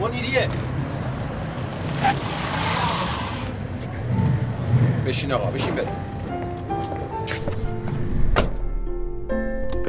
منیریه بشین آقا بشین بریم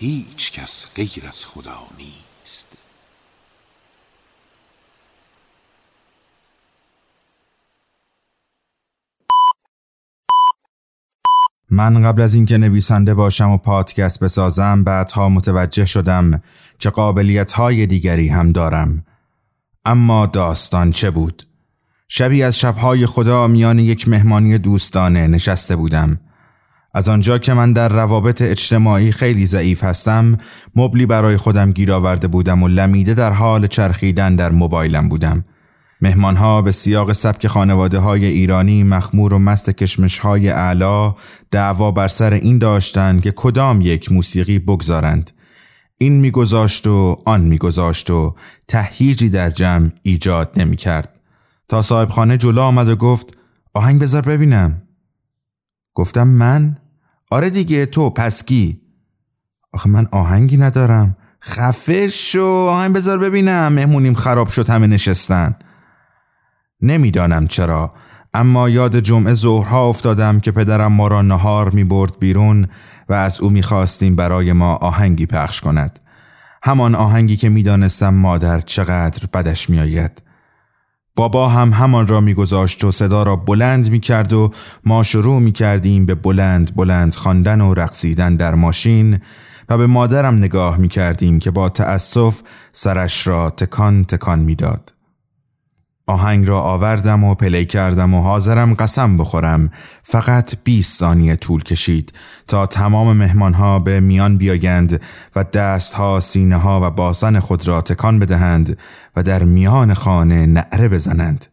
هیچ کس غیر از خدا نیست. من قبل از اینکه نویسنده باشم و پادکست بسازم بعدها متوجه شدم که قابلیت های دیگری هم دارم. اما داستان چه بود؟ شبی از شبهای خدا میان یک مهمانی دوستانه نشسته بودم. از آنجا که من در روابط اجتماعی خیلی ضعیف هستم مبلی برای خودم گیر آورده بودم و لمیده در حال چرخیدن در موبایلم بودم. مهمانها به سیاق سبک خانواده های ایرانی مخمور و مست کشمش های اعلا دعوا بر سر این داشتند که کدام یک موسیقی بگذارند. این میگذاشت و آن میگذاشت و تهییجی در جمع ایجاد نمی کرد تا صاحب خانه جلو آمد و گفت آهنگ بذار ببینم. گفتم من؟ آره دیگه تو پسکی آخه من آهنگی ندارم. خفه شو آهنگ بذار ببینم. مهمونیم خراب شد همه نشستن. نمی‌دانم چرا. اما یاد جمعه ظهرها افتادم که پدرم ما را نهار می برد بیرون و از او می خواستیم برای ما آهنگی پخش کند. همان آهنگی که می‌دانستم مادر چقدر بدش میآید. بابا هم همان را میگذاشت و صدا را بلند می کرد و ما شروع می کردیم به بلند بلند خواندن و رقصیدن در ماشین و به مادرم نگاه می کردیم که با تأسف سرش را تکان تکان می‌داد. آهنگ را آوردم و پلی کردم و حاضرم قسم بخورم فقط 20 ثانیه طول کشید تا تمام مهمانها به میان بیایند و دستها سینه ها و باسن خود را تکان بدهند و در میان خانه نعره بزنند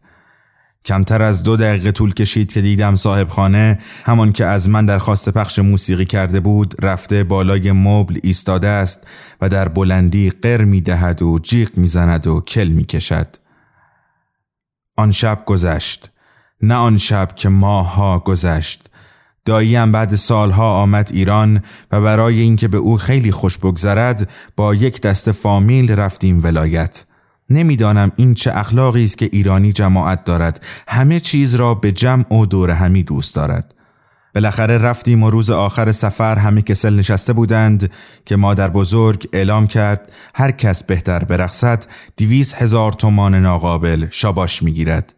کمتر از دو دقیقه طول کشید که دیدم صاحب خانه همان که از من درخواست پخش موسیقی کرده بود رفته بالای مبل ایستاده است و در بلندی قر می دهد و جیغ می زند و کل می کشد. آن شب گذشت نه آن شب که ماهها گذشت. داییم بعد سالها آمد ایران و برای اینکه به او خیلی خوش بگذرد با یک دست فامیل رفتیم ولایت. نمی‌دانم این چه اخلاقی است که ایرانی جماعت دارد. همه چیز را به جمع و دور همی دوست دارد. بالاخره رفتیم و روز آخر سفر همه کسل نشسته بودند که مادر بزرگ اعلام کرد هر کس بهتر برقصد دیویز هزار تومان ناقابل شاباش می‌گیرد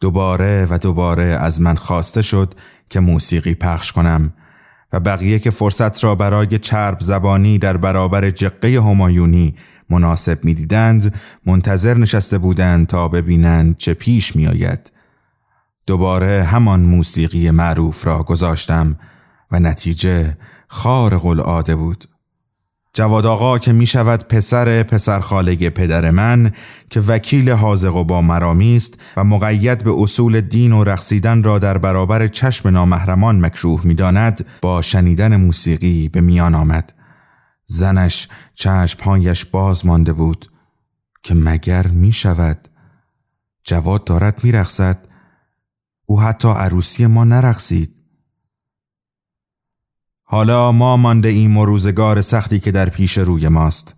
دوباره و دوباره از من خواسته شد که موسیقی پخش کنم و بقیه که فرصت را برای چرب زبانی در برابر جقه همایونی مناسب می‌دیدند منتظر نشسته بودند تا ببینند چه پیش میآید. دوباره همان موسیقی معروف را گذاشتم و نتیجه خارق العاده بود. جواد آقا که می شود پسر پسرخاله پدر من که وکیل حاضق و با مرامی است و مقید به اصول دین و رقصیدن را در برابر چشم نامحرمان مکروه می داند با شنیدن موسیقی به میان آمد زنش چشمهایش باز مانده بود که مگر می شود جواد دارد می رخصد. او حتی عروسی ما نرقصید. حالا ما مانده این و روزگار سختی که در پیش روی ماست.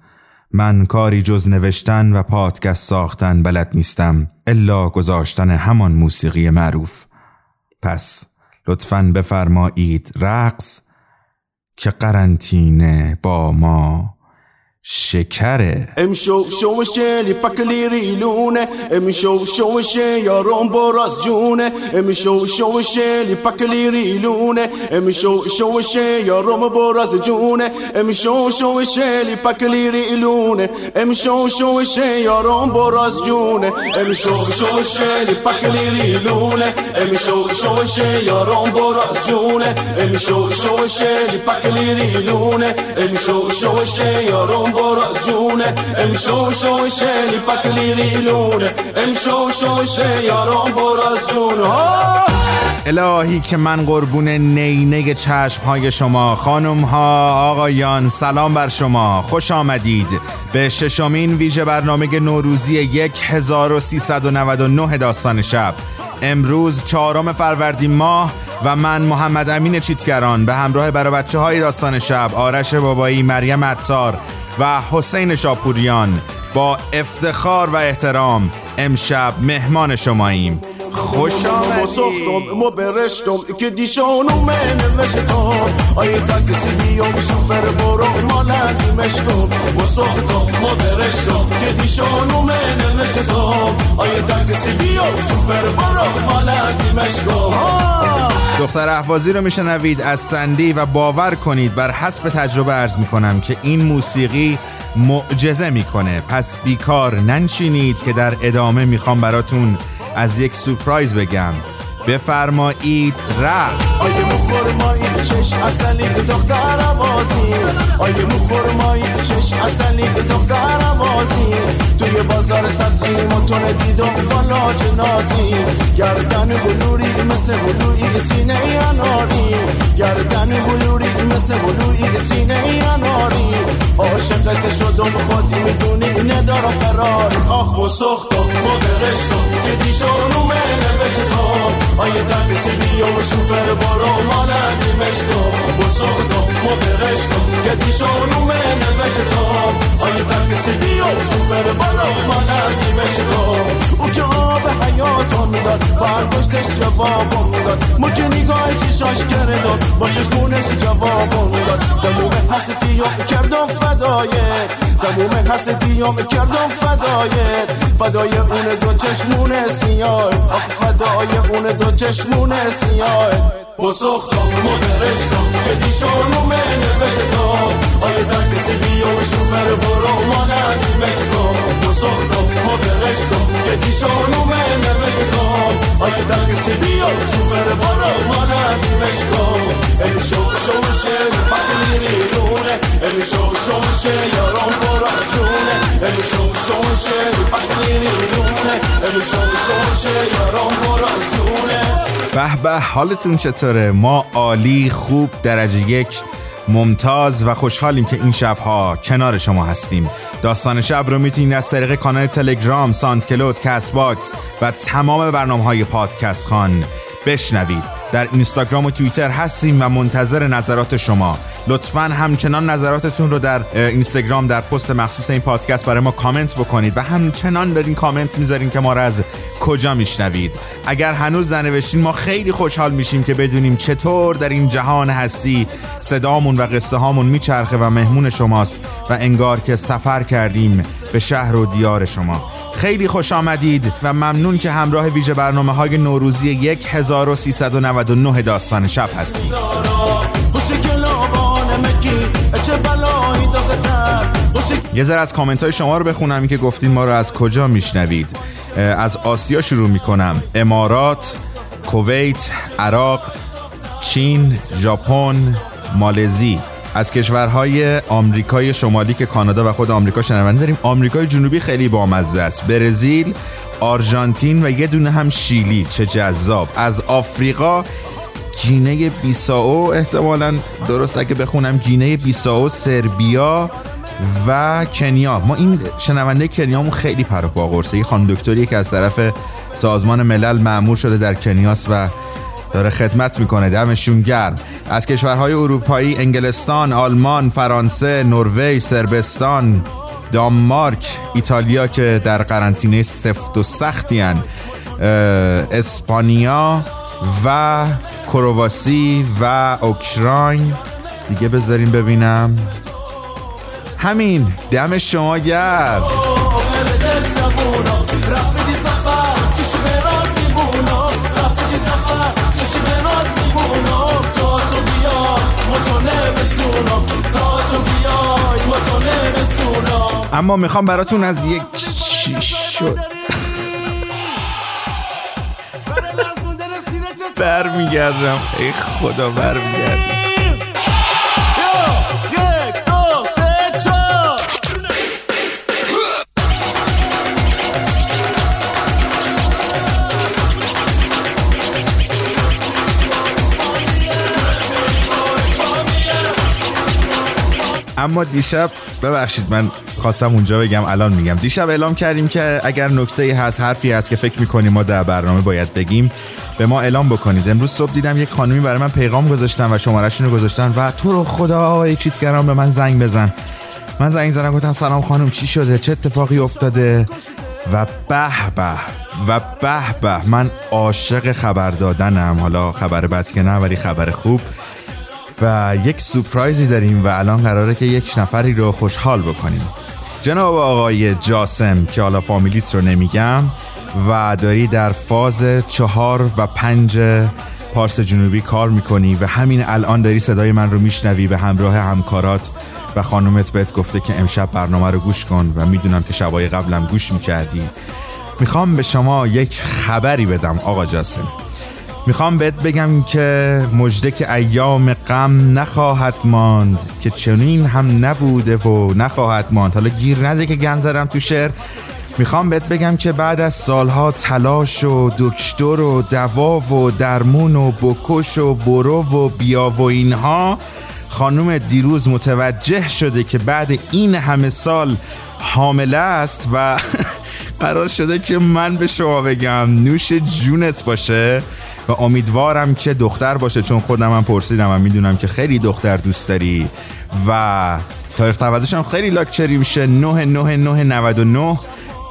من کاری جز نوشتن و پادکست ساختن بلد نیستم الا گذاشتن همان موسیقی معروف. پس لطفا بفرمایید رقص که قرنطینه با ما. شکره امشو شوشه لیپکلی ریلونه امشو شوشه یارم براز جونه امشو شوشه لیپکلی ریلونه امشو شوشه یارم براز جونه امشو شوشه لیپکلی ریلونه امشو شوشه یارم براز جونه امشو شوشه لیپکلی ریلونه امشو شوشه یارم براز جونه امشو شوشه لیپکلی ریلونه امشو شوشه یارم براز جونه امشو شوشه لیپکلی ریلونه امشو شوشه یاران براز جونه الهی که من قربون نینه چشم های شما خانم ها آقایان سلام بر شما. خوش آمدید. به ششمین ویژه برنامه نوروزی 1399 داستان شب. امروز چهارم فروردین ماه و من محمد امین چیتگران به همراه برای بچه های داستان شب آرش بابایی مریم عطار و حسین شاپوریان. با افتخار و احترام امشب مهمان شماییم. خوش آمدید مو برشتم. که دیشانو من نوشتم آیه تاکسی بیام شوفر برو مالندی مشکم مو سختم مو برشتم. که دیشانو من نوشتم آیه تاکسی بیام شوفر برو مالندی مشکم دختر احوازی رو میشنوید از سندی و باور کنید. بر حسب تجربه ارز می‌کنم که این موسیقی معجزه می‌کنه. پس بیکار ننشینید که در ادامه می‌خوام براتون از یک سورپرایز بگم. بفرمایید رقص. آیه مخورمایی چش اصلی دختر آوازی. آیه مخورمایی چش اصلی دختر آوازی توی بازار سبزی متون دیدم والا جنازی. گردن بلوری مثل بلوری سینه اناری. گردن بلوری مثل بلوری سینه اناری. عاشقت شدم خودی می‌دونی ندارم قرار. آخ و سختم مدرشتم که دیشانو منه بشتم آیه تاکسی بیا و شوفر برو مالندی مشتو و سختم مدرشتم که دیشانو منه بشتم آیه تاکسی بیا و شوفر برو مالندی مشتو او که آب حیاتو می‌داد برداشتش جوابو می‌داد ما که نگاه چشاش کرده با چشمونش جوابو می‌داد تموم و کردم فدایه تموم و کردم فدایه فدای اون دو چشمون سیاه فدای اون دو چشمون سیاه با سختم مدرشتم که دیشانو من نوشتم آیه تاکسی بیا و شوفر برو مانندی مشتم با سختم مدرشتم که دیشانو من نوشتم آیه تاکسی بیا و شوفر برو مانندی مشتم ای شو شوشه بقلی ریلونه ای شو شوشه یارم براز جونه ای شو شوشه بقلی ریلونه ای شو شوشه یارم براز جونه به به حالتون چطوره؟ ما عالی خوب درجه یک ممتاز و خوشحالیم که این شبها کنار شما هستیم. داستان شب رو می‌تونید از طریق کانال تلگرام، SoundCloud، Castbox و تمام برنامه های پادکست خوان بشنوید. در اینستاگرام و توییتر هستیم و منتظر نظرات شما. لطفا همچنان نظراتتون رو در اینستاگرام در پست مخصوص این پادکست برای ما کامنت بکنید و همچنان برین کامنت می‌ذارین که ما رو از کجا میشنوید. اگر هنوز ننوشتین ما خیلی خوشحال میشیم که بدونیم چطور در این جهان هستی. صدامون و قصه هامون میچرخه و مهمون شماست و انگار که سفر کردیم به شهر و دیار شما. خیلی خوش آمدید و ممنون که همراه ویژه برنامه های نوروزی 1399 داستان شب هستید. یه ذره از کامنت های شما رو بخونم که گفتین ما رو از کجا میشنوید. از آسیا شروع می‌کنم. امارات کویت عراق چین ژاپن مالزی. از کشورهای آمریکای شمالی که کانادا و خود آمریکا شنونده داریم. آمریکای جنوبی خیلی بامزه است. برزیل آرژانتین و یه دونه هم شیلی. چه جذاب. از آفریقا گینه بیساو احتمالا درست اگه بخونم گینه بیساو سربیا و کنیا. ما این شنونده کنیامون خیلی پرو با قرصه. خانم دکتری که از طرف سازمان ملل معمور شده در کنیاس و داره خدمت می‌کنه دمشون گرم. از کشورهای اروپایی انگلستان آلمان فرانسه نروژ سربستان دانمارک ایتالیا که در قرنطینه سفت و سختی اسپانیا و کرواسی و اوکراین. دیگه بذاریم ببینم. همین دم شما گرد اما می‌خوام براتون از یک شد؟ برمیگردم. ای خدا برمیگردم. اما دیشب ببخشید من خواستم اونجا بگم الان میگم. دیشب اعلام کردیم که اگر نکته هست حرفی هست که فکر می‌کنیم ما در برنامه باید بگیم به ما اعلام بکنید. امروز صبح دیدم یک خانمی برای من پیغام گذاشتن و شمارشون رو گذاشتن و تو رو خدا یک چیتگرام به من زنگ بزن. من زنگ زدم گفتم سلام خانم چی شده؟ چه اتفاقی افتاده؟ و به به و به به من عاشق خبر دادنم. حالا خبر بد که نه ولی خبر خوب. و یک سپرایزی داریم و الان قراره که یک نفری رو خوشحال بکنیم. جناب آقای جاسم که حالا فامیلیت رو نمیگم و داری در فاز چهار و پنج پارس جنوبی کار می‌کنی و همین الان داری صدای من رو میشنوی به همراه همکارات و خانومت بهت گفته که امشب برنامه رو گوش کن و می‌دونم که شبای قبلم گوش می‌کردی. می‌خوام به شما یک خبری بدم آقا جاسم. می‌خوام بهت بگم که مجده که ایام غم نخواهد ماند که چنین هم نبوده و نخواهد ماند. حالا گیر نده که گنزرم تو شعر. می‌خوام بهت بگم که بعد از سالها تلاش و دکتر و دوا و درمون و بکش و برو و بیا و اینها خانم دیروز متوجه شده که بعد این همه سال حامله است و قرار شده که من به شما بگم. نوش جونت باشه. و امیدوارم که دختر باشه چون خودم هم پرسیدم و می‌دونم که خیلی دختر دوست داری. و تاریخ تولدش هم خیلی لاکچری میشه 9 9 9 99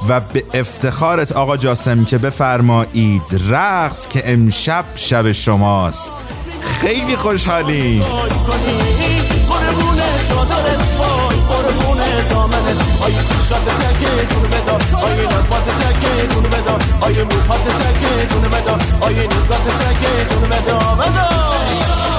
و به افتخارت آقا جاسم که بفرمایید رقص که امشب شب شماست. خیلی خوشحالی آیه چشات تکه جون بدا آیه نبات تکه جون بدا آیه موهات تکه جون بدا آیه نگات تکه جون بدا بدا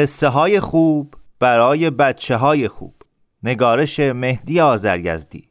قصه های خوب برای بچه های خوب. نگارش مهدی آزرگزدی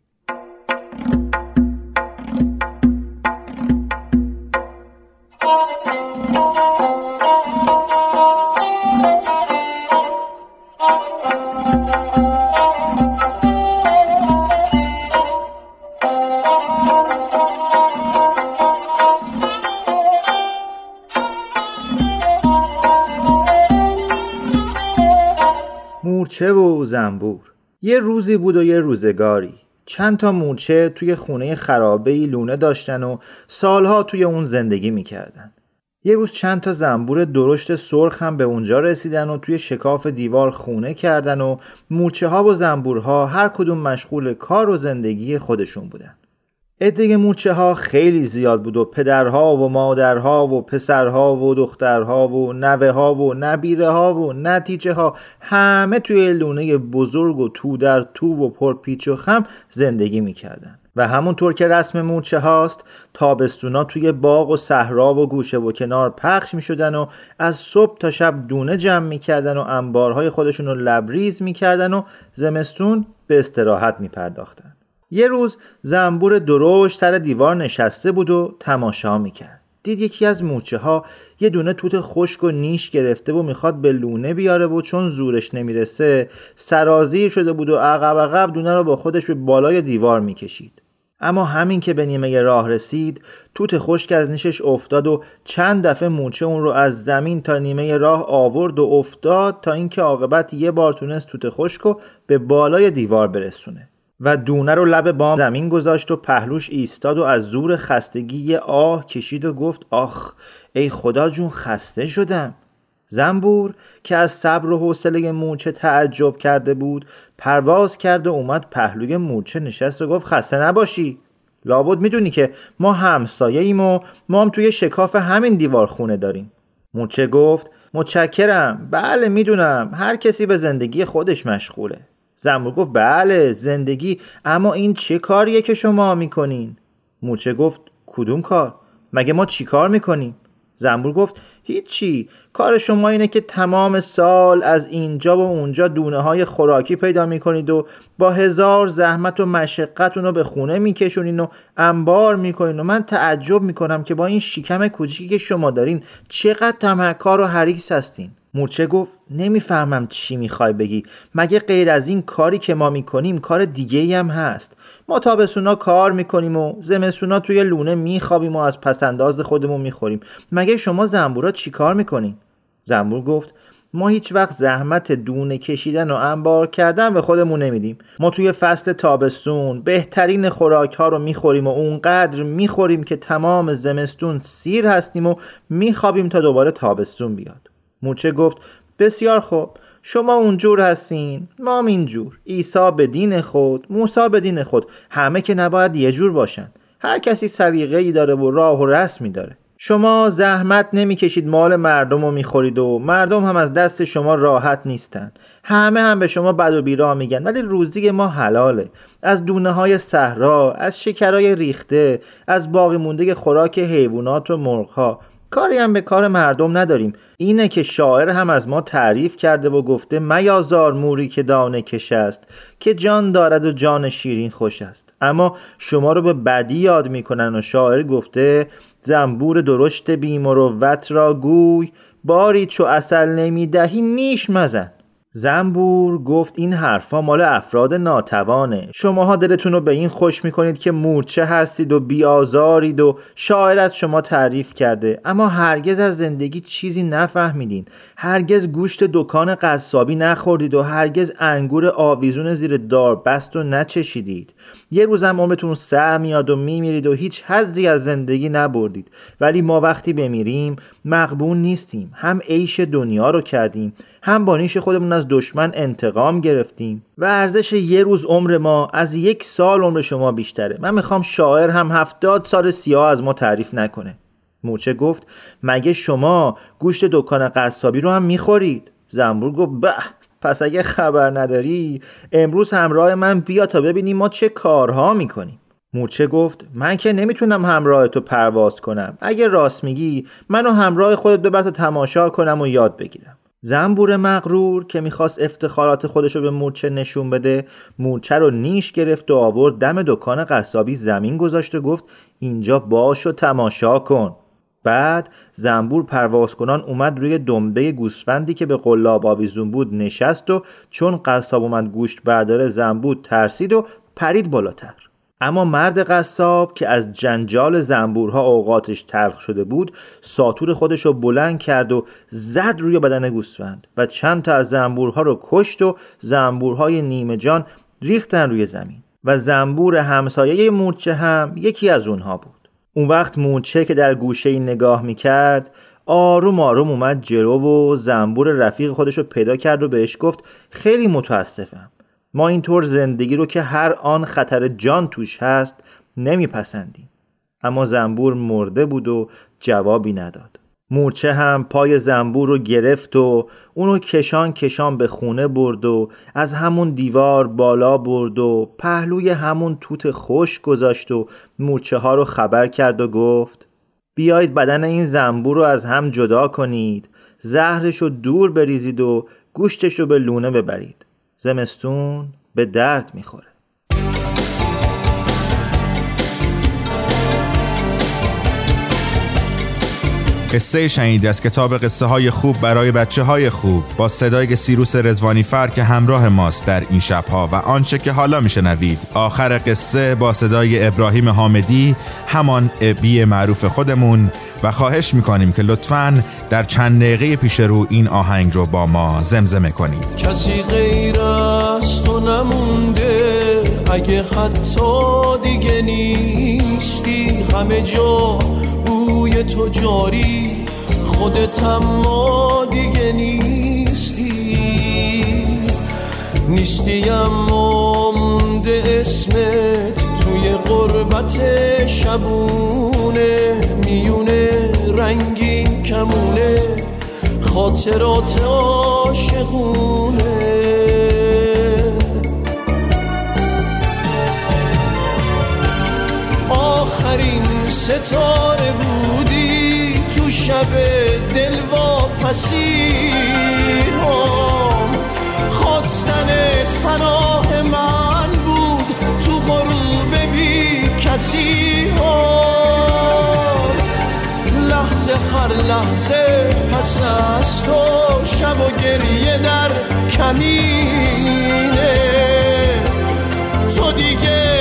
زنبور یه روزی بود و یه روزگاری. چند تا مورچه توی خونه خرابه لونه داشتن و سالها توی اون زندگی می‌کردن. یه روز چند تا زنبور درشت سرخ هم به اونجا رسیدن و توی شکاف دیوار خونه کردن و مورچه ها و زنبورها هر کدوم مشغول کار و زندگی خودشون بودن. عده مورچه ها خیلی زیاد بود و پدرها و مادرها و پسرها و دخترها و نوه ها و نبیره ها و نتیجه ها همه توی لونه بزرگ و تو در تو و پرپیچ و خم زندگی می‌کردن و همونطور که رسم مورچه هاست تابستونا توی باغ و صحرا و گوشه و کنار پخش می شدن و از صبح تا شب دونه جمع می کردن و انبارهای خودشون رو لبریز می کردن و زمستون به استراحت می پرداختن. یه روز زنبور دروش تر دیوار نشسته بود و تماشا می‌کرد. دید یکی از مورچه ها یه دونه توت خشک و نیش گرفته و می‌خواد به لونه بیاره و چون زورش نمی‌رسه سرازیر شده بود و عقب عقب دونه رو با خودش به بالای دیوار می‌کشید. اما همین که به نیمه راه رسید توت خشک از نیشش افتاد و چند دفعه مورچه اون رو از زمین تا نیمه راه آورد و افتاد تا اینکه عاقبت یه بار تونست توت خشک رو به بالای دیوار برسونه. و دونه رو لب بام زمین گذاشت و پهلوش ایستاد و از زور خستگی یه آه کشید و گفت آخ ای خدا جون خسته شدم. زنبور که از صبر و حوصله مورچه تعجب کرده بود پرواز کرد و اومد پهلوی مورچه نشست و گفت خسته نباشی. لابد می‌دونی که ما همسایه ایم و ما هم توی شکاف همین دیوار خونه داریم. مورچه گفت متشکرم بله می‌دونم هر کسی به زندگی خودش مشغوله. زنبور گفت بله زندگی اما این چه کاریه که شما می‌کنین؟ مورچه گفت کدوم کار؟ مگه ما چی کار می‌کنیم؟ زنبور گفت هیچی کار شما اینه که تمام سال از اینجا و اونجا دونه های خوراکی پیدا می‌کنید و با هزار زحمت و مشقتون رو به خونه میکشونین و انبار می‌کنین و من تعجب می‌کنم که با این شکم کوچیکی که شما دارین چقدر تمکار و حریص هستین. مورچه گفت نمی‌فهمم چی می‌خوای بگی. مگه غیر از این کاری که ما می‌کنیم کار دیگه هم هست؟ ما تابستونا کار می‌کنیم و زمستونا توی لونه میخوابیم و از پسنداز خودمون می‌خوریم. مگه شما زنبورا چی کار می‌کنین؟ زنبور گفت ما هیچ وقت زحمت دونه کشیدن و انبار کردن به خودمون نمیدیم. ما توی فصل تابستون بهترین خوراک ها رو می‌خوریم و اونقدر می‌خوریم که تمام زمستون سیر هستیم و میخوابیم تا دوباره تابستون بیاد. موچه گفت بسیار خوب شما اونجور هستین ما اینجور عیسی به دین خود موسی به دین خود همه که نباید یه جور باشن هر کسی سلیقه داره و راه و رسمی داره. شما زحمت نمی‌کشید مال مردم رو می‌خورید و مردم هم از دست شما راحت نیستن. همه هم به شما بد و بیرا میگن ولی روزی ما حلاله. از دونه های صحرا از شکرای ریخته از باقی مونده خوراک حیوانات و مرغ ها کاری هم به کار مردم نداریم. اینه که شاعر هم از ما تعریف کرده و گفته میازار موری که دانه کش است که جان دارد و جان شیرین خوش است. اما شما رو به بدی یاد می‌کنن و شاعر گفته زنبور درشت بیمروت را گوی باری چو اصل نمی‌دهی نیش مزن. زنبور گفت این حرفا مال افراد ناتوانه. شماها دلتون رو به این خوش می‌کنید که مورچه هستید و بیازارید و شاعر از شما تعریف کرده. اما هرگز از زندگی چیزی نفهمیدین. هرگز گوشت دکان قصابی نخوردید و هرگز انگور آویزون زیر دار بست و نچشیدید. یه روزم عمرتون سر میاد و میمیرید و هیچ حزی از زندگی نبردید. ولی ما وقتی بمیریم مقبون نیستیم. هم عیش دنیا رو کردیم. هم با نیش خودمون از دشمن انتقام گرفتیم و ارزش یه روز عمر ما از یک سال عمر شما بیشتره. من می‌خوام شاعر هم هفتاد سال سیاه از ما تعریف نکنه. موچه گفت مگه شما گوشت دکان قصابی رو هم می‌خورید؟ زنبور گفت به پس اگه خبر نداری امروز همراه من بیا تا ببینیم ما چه کارها می‌کنیم. مورچه گفت من که نمی‌تونم همراه تو پرواز کنم. اگه راست میگی منو همراه خودت ببر تا تماشا کنم و یاد بگیرم. زنبور مغرور که می‌خواست افتخارات خودش رو به مورچه نشون بده مورچه رو نیش گرفت و آورد دم دکان قصابی زمین گذاشت و گفت اینجا باش و تماشا کن. بعد زنبور پرواز کنان اومد روی دنبه گوسفندی که به قلاب آویزون بود نشست و چون قصاب اومد گوشت برداره زنبور ترسید و پرید بالاتر. اما مرد قصاب که از جنجال زنبورها اوقاتش تلخ شده بود ساتور خودش رو بلند کرد و زد روی بدن گوسفند و چند تا از زنبورها رو کشت و زنبورهای نیمه جان ریختن روی زمین و زنبور همسایه مورچه هم یکی از اونها بود. اون وقت مورچه که در گوشه نگاه می‌کرد آروم آروم اومد جلو و زنبور رفیق خودش رو پیدا کرد و بهش گفت خیلی متاسفم. ما اینطور زندگی رو که هر آن خطر جان توش هست نمیپسندیم. اما زنبور مرده بود و جوابی نداد. مورچه هم پای زنبور رو گرفت و اونو کشان کشان به خونه برد و از همون دیوار بالا برد و پهلوی همون توت خوش گذاشت و مورچه ها رو خبر کرد و گفت بیایید بدن این زنبور رو از هم جدا کنید زهرش رو دور بریزید و گوشتش رو به لونه ببرید. زمستون به درد می‌خوره. قصه شنید از کتاب قصه های خوب برای بچه های خوب. با صدای سیروس رزوانی فر که همراه ماست در این شبها و آنچه که حالا میشنوید. آخر قصه با صدای ابراهیم حامدی همان ابی معروف خودمون و خواهش می‌کنیم که لطفا در چند دقیقه پیش رو این آهنگ رو با ما زمزمه کنید. کسی غیر از تو نمونده اگه حتی دیگه نیستی همه جا بوی تو جاری. خودت اما دیگه نیستی. نیستی اما مونده اسمت توی قربت شبونه. میونه رنگین کمونه خاطرات عاشقونه. ستاره بودی تو شب دلواپسی هم خواستنت پناه من بود تو غروب بی کسی. لحظه هر لحظه پس از تو شب و گریه در کمینه. تو دیگه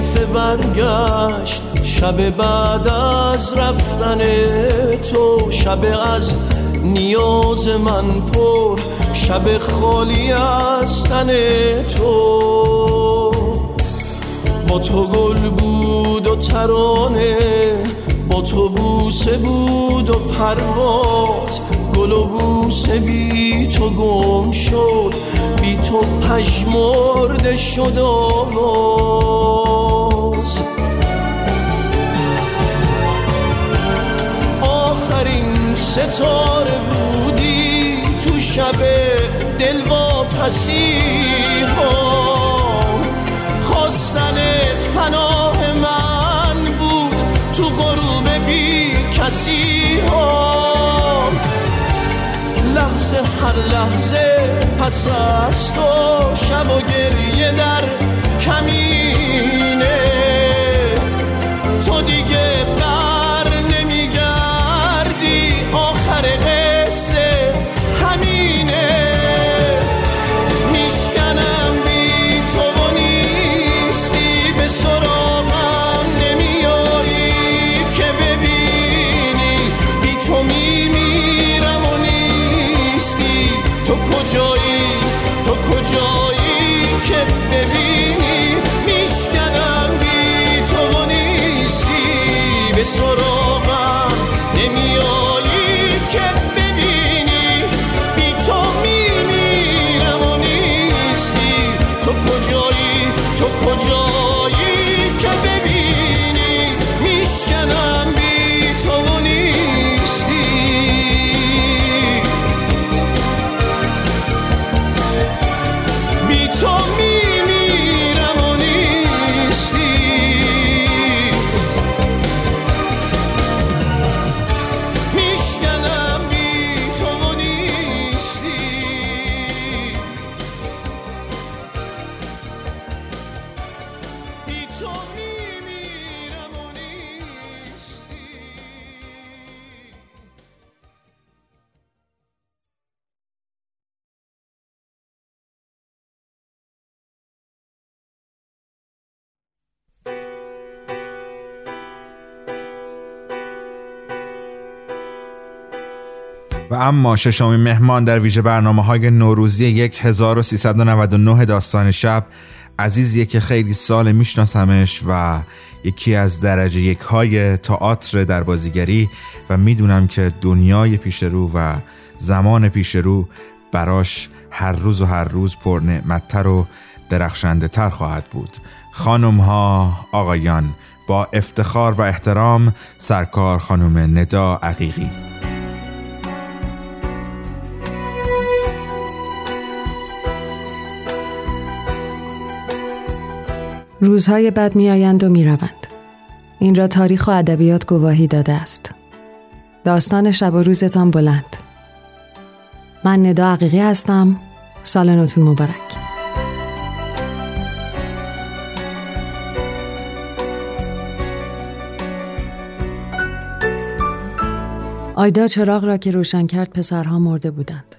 عاطفه برگشت شب بعد از رفتن تو شب از نیاز من پر شب خالی از تن تو. با تو گل بود و ترانه با تو بوسه بود و پرواز گل و بوسه بی تو گم شد بی تو پژمرده شد آواز. ستاره بودی تو شب دلواپسی ها خواستنت پناه من بود تو غروب بی کسی ها لحظه هر لحظه پس از تو شب و گریه در کمینه. تو دیگه و اما ششمین مهمان در ویژه برنامه های نوروزی 1399 داستان شب عزیزیه که خیلی سال میشناسمش و یکی از درجه یک های تئاتر در بازیگری و می‌دونم که دنیای پیش رو و زمان پیش رو براش هر روز و هر روز پر نعمتتر و درخشنده تر خواهد بود. خانم ها آقایان با افتخار و احترام سرکار خانم ندا عقیقی. روزهای بد می آیند و می روند. این را تاریخ و ادبیات گواهی داده است. داستان شب و روزتان بلند. من ندا عقیقی هستم. سال نوتون مبارک. آیدا چراغ را که روشن کرد پسرها مرده بودند.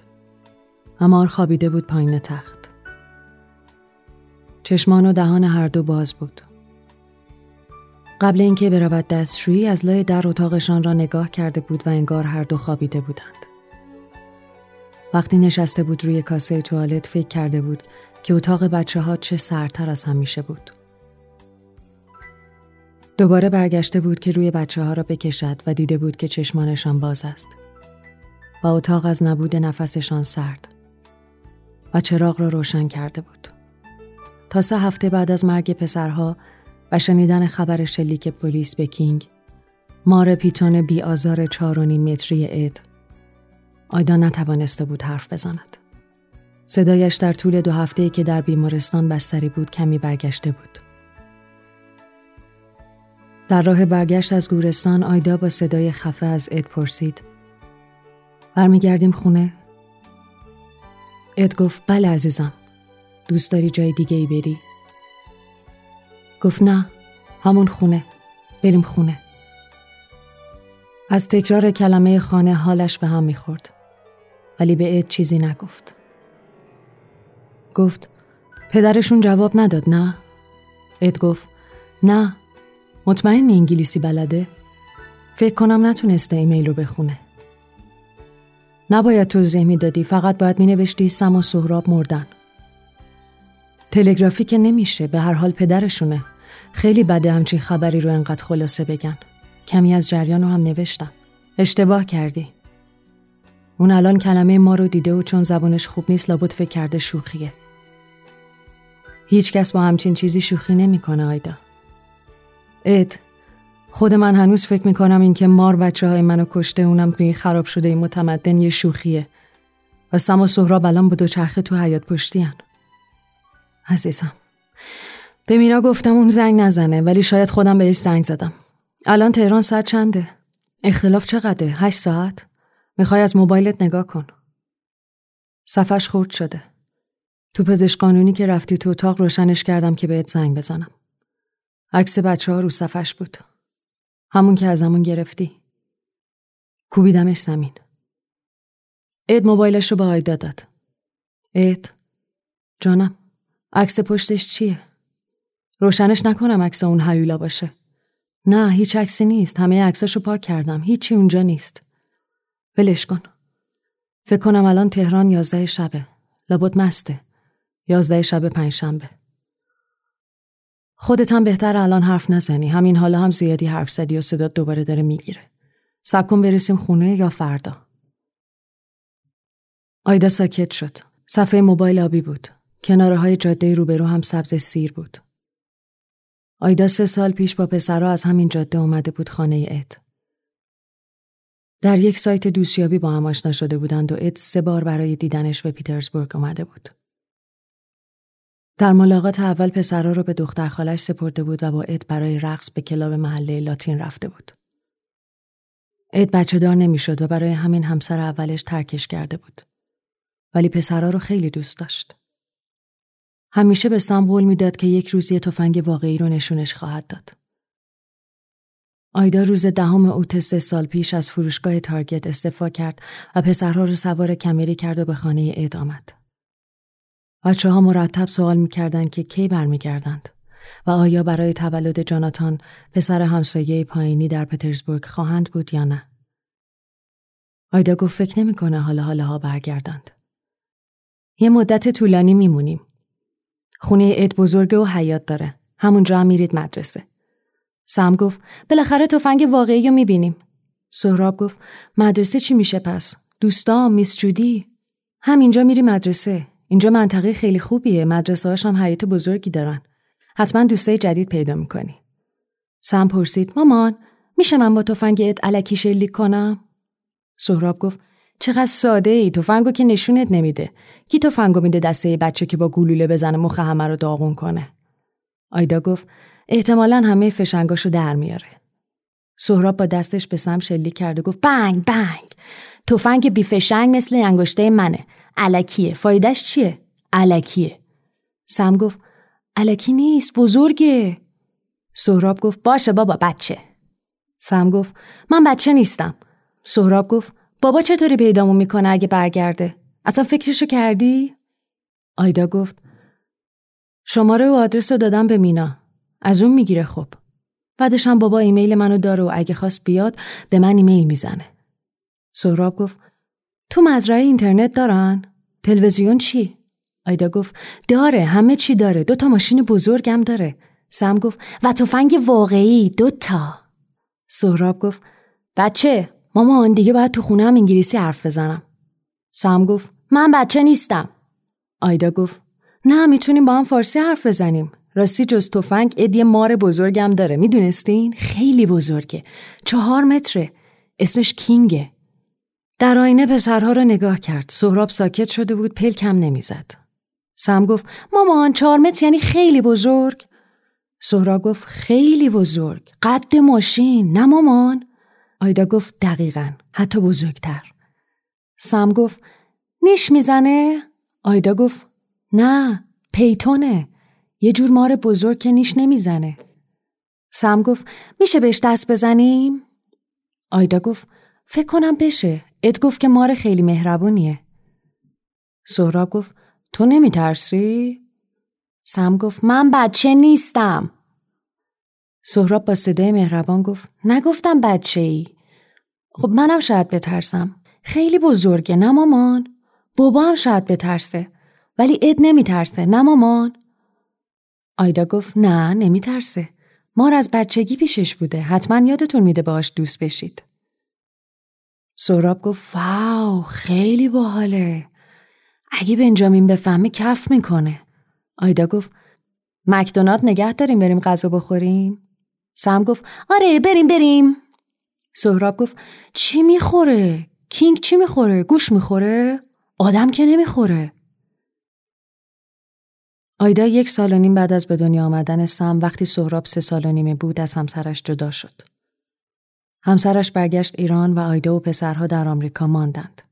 امار خوابیده بود پایین تخت. چشمان و دهان هر دو باز بود. قبل اینکه برود دستشویی از لای در اتاقشان را نگاه کرده بود و انگار هر دو خوابیده بودند. وقتی نشسته بود روی کاسه توالت فکر کرده بود که اتاق بچه ها چه سرتر از همیشه بود. دوباره برگشته بود که روی بچه ها را بکشد و دیده بود که چشمانشان باز است. و اتاق از نبود نفسشان سرد. و چراغ را روشن کرده بود. تا سه هفته بعد از مرگ پسرها و شنیدن خبر شلیک پلیس به کینگ مار پیتون بی آزار چار و نیم متری اد آیدا نتوانسته بود حرف بزند. صدایش در طول دو هفته که در بیمارستان بستری بود کمی برگشته بود. در راه برگشت از گورستان آیدا با صدای خفه از اد پرسید برمیگردیم خونه؟ اد گفت بله عزیزم. دوست داری جای دیگه ای بری؟ گفت نه همون خونه بریم خونه از تکرار کلمه خانه حالش به هم می‌خورد ولی به اد چیزی نگفت گفت پدرشون جواب نداد نه؟ اد گفت نه مطمئن انگلیسی بلده؟ فکر کنم نتونسته ایمیل رو بخونه نباید توضیح می‌دادی فقط باید مینوشتی سم و سهراب مردن تلگرافی که نمیشه به هر حال پدرشونه. خیلی بده همچین خبری رو انقدر خلاصه بگن. کمی از جریان رو هم نوشتم. اشتباه کردی. اون الان کلمه ما رو دیده و چون زبانش خوب نیست لابد فکر کرده شوخیه. هیچکس با همچین چیزی شوخی نمی‌کنه آیدا. اد خود من هنوز فکر می‌کنم این که مار بچه های منو کشته اونم توی خراب شده این متمدن یه شوخیه. و سم و سهراب الان با چرخه تو حیات پشتی عزیزم. به مینا گفتم اون زنگ نزنه ولی شاید خودم بهش زنگ زدم. الان تهران ساعت چنده؟ اختلاف چقدره؟ هشت ساعت؟ می‌خوای از موبایلت نگاه کن. صفش خورد شده. تو پزشک قانونی که رفتی تو اتاق روشنش کردم که بهت زنگ بزنم. عکس بچه ها رو صفش بود. همون که ازمون گرفتی. کوبیدمش زمین. اد موبایلش رو به آیدا داد. اد جانم. عکس پشتش چیه؟ روشنش نکنم عکس اون هیولا باشه. نه هیچ عکسی نیست. همه عکساشو پاک کردم. هیچی اونجا نیست. ولش کن. فکر کنم الان تهران یازده شبه. لابد مسته. یازده شب پنجشنبه. خودت هم بهتر الان حرف نزنی. همین حالا هم زیادی حرف زدی و صدات دوباره داره می‌گیره. سب کن برسیم خونه یا فردا. آیدا ساکت شد. صفحه موبایل آبی بود. کناره های جاده روبرو هم سبز سیر بود. آیدا سه سال پیش با پسرها از همین جاده اومده بود خانه اد. در یک سایت دوستیابی با هم آشنا شده بودند و اد سه بار برای دیدنش به پیترزبورگ اومده بود. در ملاقات اول پسرها رو به دختر خالش سپرده بود و با اد برای رقص به کلاب محله لاتین رفته بود. اد بچه دار نمی‌شد و برای همین همسر اولش ترکش کرده بود. ولی پسرها رو خیلی دوست داشت. همیشه به سام قول می‌داد که یک روز یه تفنگ واقعی رو نشونش خواهد داد. آیدا روز دهم اوت سه سال پیش از فروشگاه Target استعفا کرد و پسرها رو سوار کمری کرد و به خانه اد آمد. بچه ها مرتب سوال می‌کردند که کی برمیگردند و آیا برای تولد جاناتان پسر همسایه پایینی در پترزبورگ خواهند بود یا نه. آیدا گفت فکر نمی‌کنه حالا حالا ها برگردند. یه مدت طولانی میمونیم. خونه اد بزرگه و حیات داره. همونجا هم میرید مدرسه. سم گفت بالاخره تفنگ واقعی رو می‌بینیم. سهراب گفت مدرسه چی میشه پس؟ دوستام میس جودی همینجا میری مدرسه. اینجا منطقه خیلی خوبیه. مدرسه هاش هم حیات بزرگی دارن. حتما دوستای جدید پیدا می‌کنی. سم پرسید مامان میشه من با تفنگ اد علکی شلیک کنم؟ سهراب گفت چقدر ساده ای تفنگو که نشونت نمیده. کی تفنگو میده دسته بچه که با گلوله بزنه مخ همه رو داغون کنه؟ آیدا گفت احتمالا همه فشنگاشو در میاره. سهراب با دستش به سم شلیک کرد و گفت بنگ بنگ. تفنگ بی فشنگ مثل انگشته منه. علکیه. فایدهش چیه؟ علکیه. سم گفت علکی نیست بزرگه. سهراب گفت باشه بابا بچه. سم گفت من بچه نیستم. سهراب گفت بابا چطوری پیدامون می‌کنه اگه برگرده؟ اصلا فکرشو کردی؟ آیدا گفت شماره و آدرس رو دادم به مینا. از اون می‌گیره خب. بعدش هم بابا ایمیل منو داره و اگه خواست بیاد به من ایمیل می‌زنه. سهراب گفت تو مزرعه اینترنت دارن؟ تلویزیون چی؟ آیدا گفت داره همه چی داره دو تا ماشین بزرگم داره. سم گفت و تفنگ واقعی دو تا. سهراب گفت بچه مامان دیگه باید تو خونه هم انگلیسی حرف بزنم. سام گفت من بچه نیستم. آیدا گفت نه می‌تونیم با هم فارسی حرف بزنیم. راستی جز تفنگ ادی مار بزرگم داره می‌دونستین؟ خیلی بزرگه. چهار متره. اسمش کینگه. در آینه پسرها رو نگاه کرد. سهراب ساکت شده بود پل کم نمی‌زد. سم گفت مامان چهار متر یعنی خیلی بزرگ. سهراب گفت خیلی بزرگ. قد ماشین نه مامان. آیدا گفت دقیقا حتی بزرگتر سم گفت نیش می‌زنه؟ آیدا گفت نه پیتونه یه جور مار بزرگ که نیش نمی‌زنه سم گفت میشه بهش دست بزنیم؟ آیدا گفت فکر کنم بشه اد گفت که مار خیلی مهربونیه سهراب گفت تو نمیترسی؟ سم گفت من بچه نیستم سهراب با صدای مهربان گفت نگفتم بچه ای. خب منم شاید بترسم. خیلی بزرگه نه مامان؟ بابا هم شاید بترسه. ولی اد نمیترسه نه مامان؟ آیدا گفت نه نمیترسه. مار از بچگی پیشش بوده. حتما یادتون میده باش دوست بشید. سوراب گفت واو خیلی باحاله. اگه بنجامین بفهمه کف می‌کنه. آیدا گفت مکدونالد نگه داریم بریم غذا بخوریم؟ سم گفت آره بریم بریم سهراب گفت چی می‌خوره؟ کینگ چی می‌خوره؟ گوش می‌خوره؟ آدم که نمی‌خوره آیدا یک سال و نیم بعد از به دنیا آمدن سم وقتی سهراب سه سال و نیمه بود از همسرش جدا شد. همسرش برگشت ایران و آیدا و پسرها در آمریکا ماندند.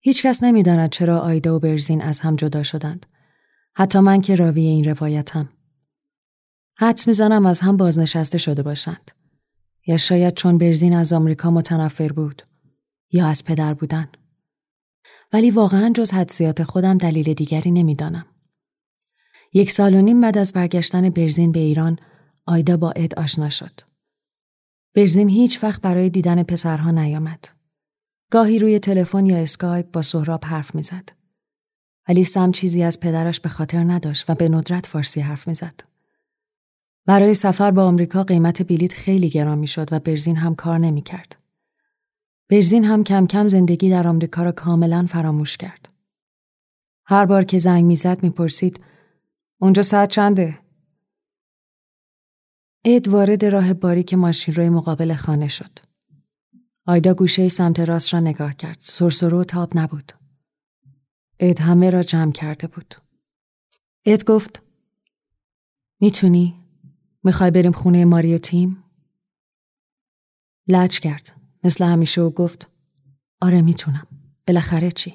هیچکس نمی‌داند چرا آیدا و برزین از هم جدا شدند. حتی من که راوی این روایتم. حدس می‌زنم از هم بازنشسته شده باشند. یا شاید چون برزین از آمریکا متنفر بود یا از پدر بودن. ولی واقعا جز حدسیات خودم دلیل دیگری نمی‌دانم. یک سال و نیم بعد از برگشتن برزین به ایران آیدا با اد آشنا شد. برزین هیچ وقت برای دیدن پسرها نیامد. گاهی روی تلفن یا اسکایپ با سهراب حرف می‌زد. ولی سم چیزی از پدرش به خاطر نداشت و به ندرت فارسی حرف می‌زد. برای سفر با آمریکا قیمت بلیط خیلی گران می‌شد و برزین هم کار نمی‌کرد. برزین هم کم کم زندگی در آمریکا را کاملا فراموش کرد. هر بار که زنگ می‌زد می‌پرسید اونجا ساعت چنده؟ اد وارد راه باریک ماشین روی مقابل خانه شد. آیدا گوشه سمت راست را نگاه کرد. سرسرو تاب نبود. اد همه را جمع کرده بود. اد گفت می‌تونی می‌خوای بریم خونه ماریو تیم؟ لج کرد. مثل همیشه و گفت آره می‌تونم. بالاخره چی؟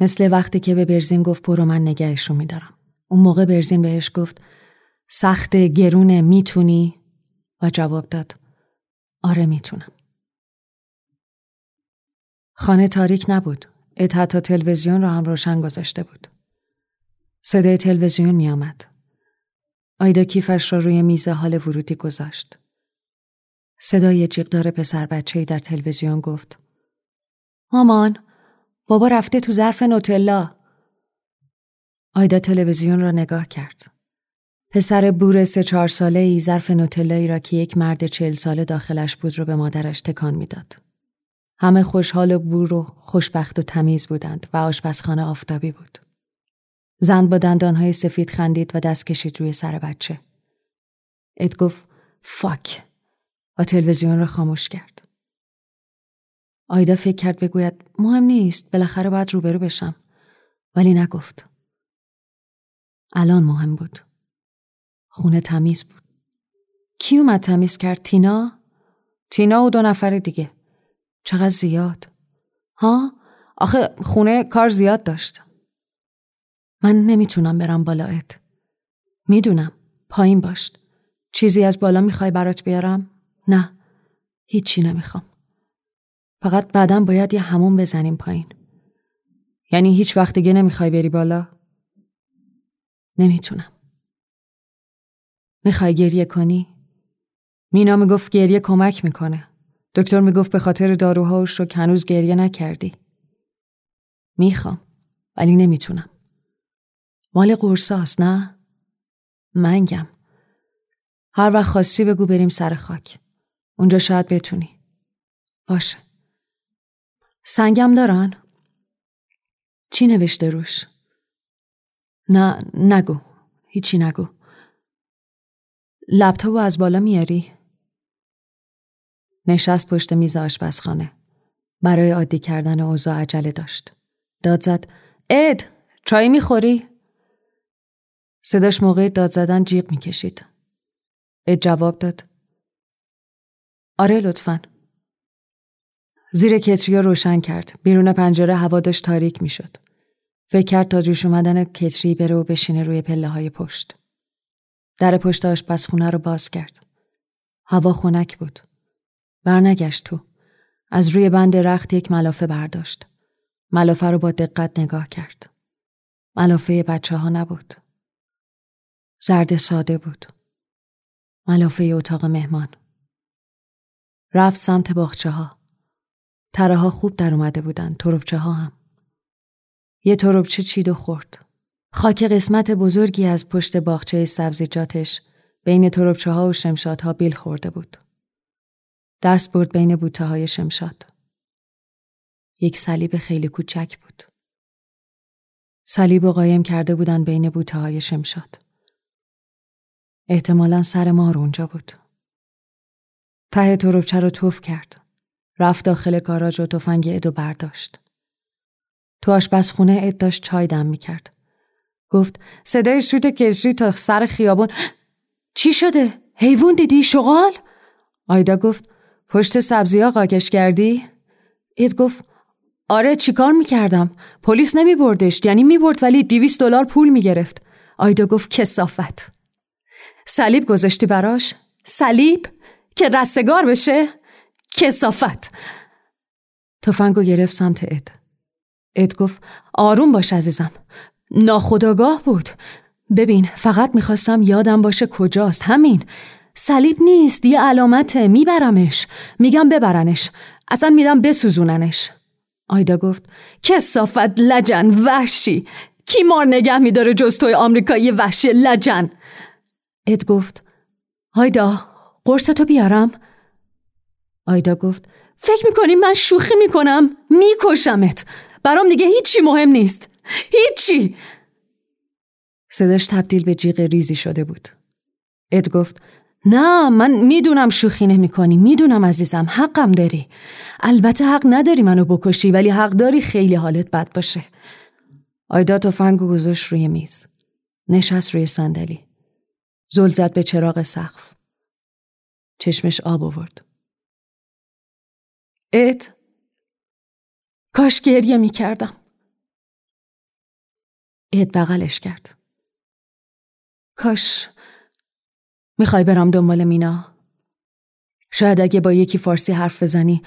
مثل وقتی که به برزین گفت برو من رو میدارم. اون موقع برزین بهش گفت سخت گرونه می‌تونی؟ و جواب داد آره می‌تونم. خانه تاریک نبود. ات حتی تلویزیون را هم روشن گذاشته بود. صدای تلویزیون می آمد. آیدا کیفش را روی میز حال ورودی گذاشت. صدای جیغدار پسر بچه در تلویزیون گفت مامان بابا رفته تو ظرف نوتلا آیدا تلویزیون را نگاه کرد پسر بور سه چهار ساله ای ظرف نوتلایی را که یک مرد چهل ساله داخلش بود رو به مادرش تکان می‌داد. همه خوشحال و بور و خوشبخت و تمیز بودند و آشپزخانه آفتابی بود. زن با دندانهای سفید خندید و دست کشید روی سر بچه. اد گفت فاک و تلویزیون را خاموش کرد. آیدا فکر کرد بگوید مهم نیست بالاخره باید روبرو بشم ولی نگفت. الان مهم بود. خونه تمیز بود. کی اومد تمیز کرد؟ تینا؟ تینا و دو نفر دیگه. چقدر زیاد. ها؟ آخه خونه کار زیاد داشت. من نمی‌تونم برم بالایت. می‌دونم. پایین باشد. چیزی از بالا می‌خوای برات بیارم؟ نه. هیچی نمی‌خوام. فقط بعدا باید یه همون بزنیم پایین. یعنی هیچ وقت دیگه نمی‌خوای بری بالا؟ نمی‌تونم. می‌خوای گریه کنی؟ مینا می‌گفت گریه کمک می‌کنه. دکتر می‌گفت به خاطر داروهاش رو هنوز گریه نکردی. می‌خوام ولی نمی‌تونم. مال قرصاست نه؟ منگم. هر وقت خواستی بگو بریم سر خاک. اونجا شاید بتونی. باشه. سنگم دارن؟ چی نوشته روش؟ نه نگو. هیچی نگو. لپتاپ از بالا میاری؟ نشست پشت میز آشپزخانه. برای عادی کردن اوضاع عجله داشت. داد زد اد چای می‌خوری؟ صداش موقع داد زدن جیغ می‌کشید. اد جواب داد آره لطفا. زیر کتری روشن کرد. بیرون پنجره هوا داشت تاریک می‌شد. فکر کرد تا جوش اومدن کتری بره و بشینه روی پله های پشت. در پشت آشپزخونه رو باز کرد. هوا خنک بود. برنگشت تو. از روی بند رخت یک ملافه برداشت. ملافه رو با دقت نگاه کرد. ملافه بچه ها نبود. زرد ساده بود. ملافه اتاق مهمان. رفت سمت باخچه ها. تره ها خوب در اومده بودن. تربچه ها هم. یه تربچه چید و خورد. خاک قسمت بزرگی از پشت باغچه سبزیجاتش بین تربچه ها و شمشاد ها بیل خورده بود. دست برد بین بوته های شمشاد. یک صلیب خیلی کوچک بود. صلیب و قایم کرده بودن بین بوته های شمشاد. احتمالا سر مار اونجا بود. ته تربچه رو توف کرد. رفت داخل گاراژ و تفنگ ادو برداشت. تو آشپزخونه اد داشت چای دم می‌کرد. گفت صدای شوت کشری تا سر خیابون چی شده؟ حیوان دیدی؟ شغال؟ آیدا گفت پشت سبزی ها قاکش کردی؟ اید گفت آره چیکار می‌کردم؟ پلیس نمی بردش یعنی می برد ولی دیویس دلار پول می‌گرفت. آیدا گفت کسافت. صلیب گذاشتی براش؟ صلیب؟ که رستگار بشه؟ کسافت. تفنگو گرفت سمت اد. اد گفت آروم باش عزیزم. ناخداگاه بود ببین فقط می‌خواستم یادم باشه کجاست همین صلیب نیست یه علامته میبرمش میگم ببرنش اصلا میدم بسوزوننش آیدا گفت کسافت لجن وحشی کی مار نگه میداره جز توی آمریکایی وحشی لجن اد گفت آیدا قرص تو بیارم؟ آیدا گفت فکر می‌کنی من شوخی می‌کنم؟ میکشمت. برام دیگه هیچی مهم نیست. هیچی. صداش تبدیل به جیغ ریزی شده بود. اد گفت نه من می‌دونم شوخی نمی کنی می‌دونم عزیزم حقم داری. البته حق نداری منو بکشی ولی حق داری خیلی حالت بد باشه. آیدا تفنگو گذاشت روی میز. نشست روی صندلی. زل زد به چراغ سقف چشمش آب آورد اد کاش گریه می کردم اد بغلش کرد. کاش می‌خوای برم دنبال مینا؟ شاید اگه با یکی فارسی حرف بزنی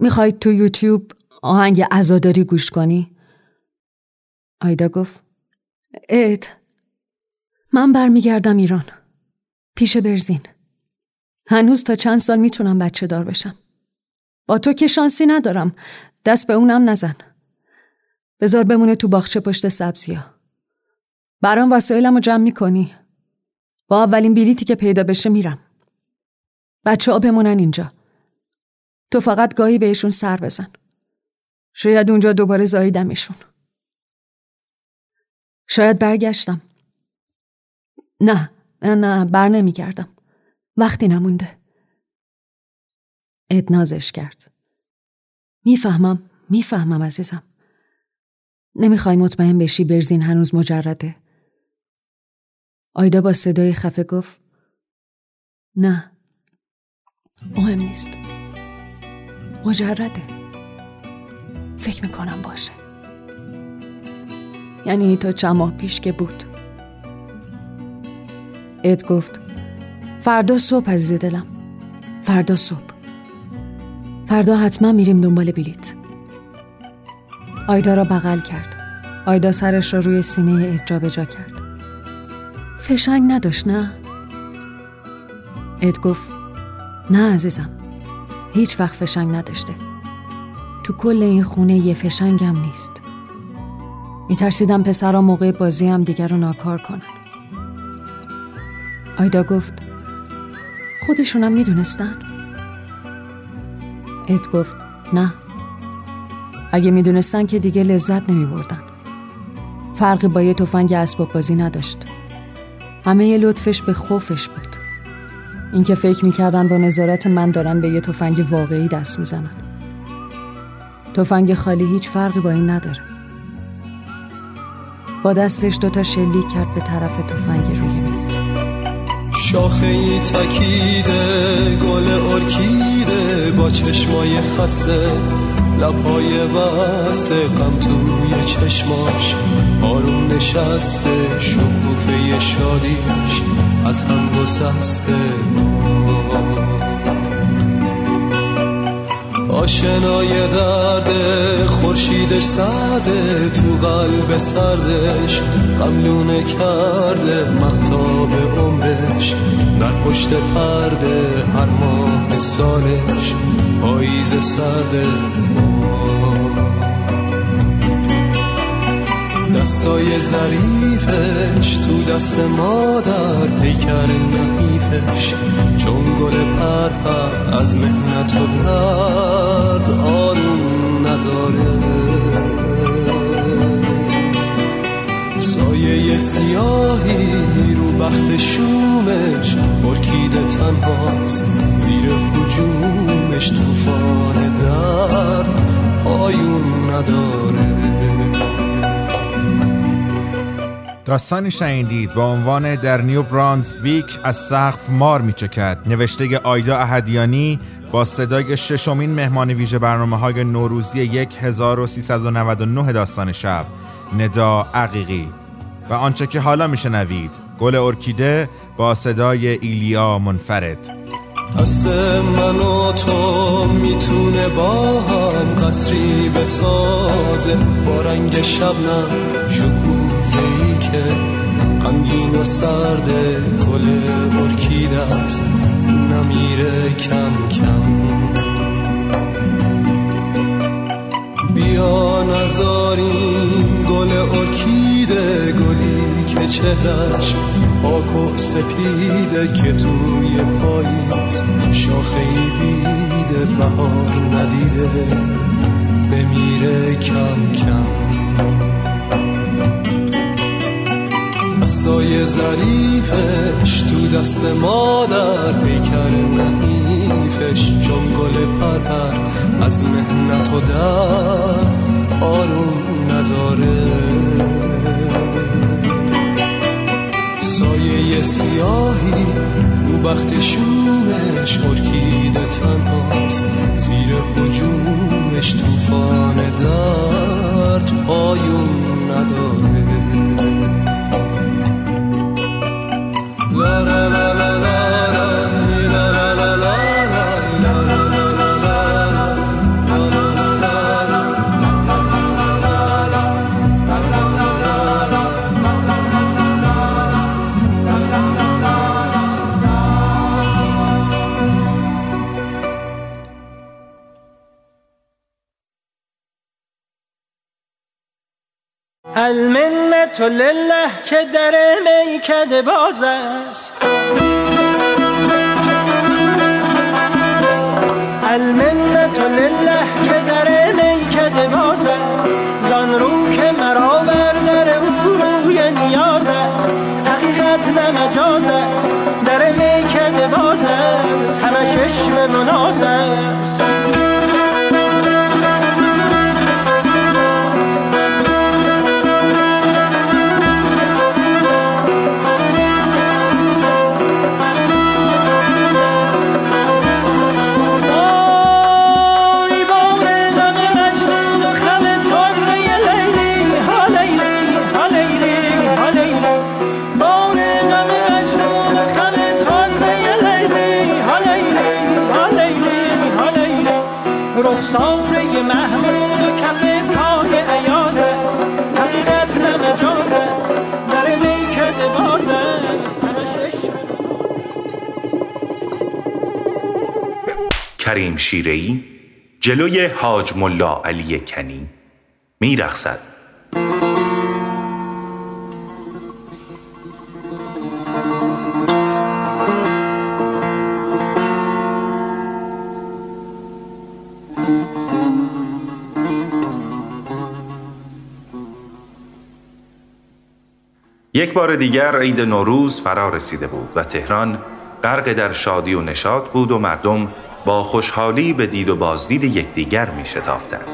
می‌خوای تو یوتیوب آهنگ ازاداری گوش کنی؟ آیدا گفت اد من برمیگردم ایران پیش برزین هنوز تا چند سال می‌تونم بچه دار بشم. با تو که شانسی ندارم. دست به اونم نزن. بذار بمونه تو باغچه پشت سبزیا. برام وسایلم رو جمع می‌کنی. با اولین بلیتی که پیدا بشه میرم. بچه ها بمونن اینجا. تو فقط گاهی بهشون سر بزن. شاید اونجا دوباره زاییدمشون. شاید برگشتم. نه نه نه بر نمیگردم. وقتی نمونده. ادنازش کرد. می‌فهمم می‌فهمم عزیزم. نمی‌خوای مطمئن بشی برزین هنوز مجرده. آیدا با صدای خفه گفت نه مهم نیست مجرده فکر می‌کنم باشه یعنی تا چند ماه پیش که بود اد گفت فردا صبح از دلم فردا صبح. فردا حتما میریم دنبال بلیت. آیدا را بغل کرد. آیدا سرش را روی سینه اد جا بجا کرد. فشنگ نداشت نه؟ اد گفت نه عزیزم هیچ وقت فشنگ نداشته. تو کل این خونه یه فشنگم نیست. میترسیدم پسرا موقع بازی هم دیگر رو ناکار کنن. آیدا گفت خودشونم می‌دونستن. اد گفت نه. اگه می‌دونستن که دیگه لذت نمیبردن. فرقی با یه تفنگ اسباب بازی نداشت. همه لطفش به خوفش بود. اینکه فکر می‌کردن با نظارت من دارن به یه تفنگ واقعی دست می‌زنن. تفنگ خالی هیچ فرقی با این نداره. با دستش دوتا شلیک کرد به طرف تفنگ روی میز. شاخه تکیده گل ارکیده با چشمای خسته لپای بسته غم توی چشماش آروم نشسته شکوفه شادیش از هم گسسته. آشنای درد خورشیدش سرده تو قلب سردش. قملونه کرده محتاب عمرش. در پشت پرده هر ماه سالش. پاییز سرده دستای ظریفش تو دست مادر پیکر نحیفش. چون گل پر از مهنت و درد آروم نداره. سایه سیاهی رو بخت شومش ارکیده تنهاست. زیر حجومش توفان درد پایون نداره. داستانی شنیدید با عنوان در نیو برانز ویک از سقف مار میچکد. نوشته آیدا اهدیانی با صدای ششمین مهمان ویژه برنامه های نوروزی 1399 داستان شب. ندا عقیقی. و آنچه که حالا میشنوید. گل ارکیده با صدای ایلیا منفرد. دست من و تو می‌تونه با هم قصری بسازه. با رنگ شبنم غمگین و سرد گل ارکیده است نمیره کم کم. بیا نزاریم گل ارکیده گلی که چهرش پاک و سپیده که توی پاییز شاخه ای بیده بهار ندیده بمیره کم کم. دستای ظریفش تو دست مادر پیکر نحیفش. چون گل پرپر از مهنت و در آروم نداره. سایه سیاهی رو بخت شومش ارکیده تنهاست. زیر حجومش توفان درد پایون نداره. la la la la. la. که در میکده باز است. المنت کریم شیرهی جلوی حاج ملا علی کنی میرخصد یک بار دیگر عید نوروز فرا رسیده بود و تهران غرق در شادی و نشاط بود و مردم با خوشحالی به دید و بازدید یکدیگر می شتافتند.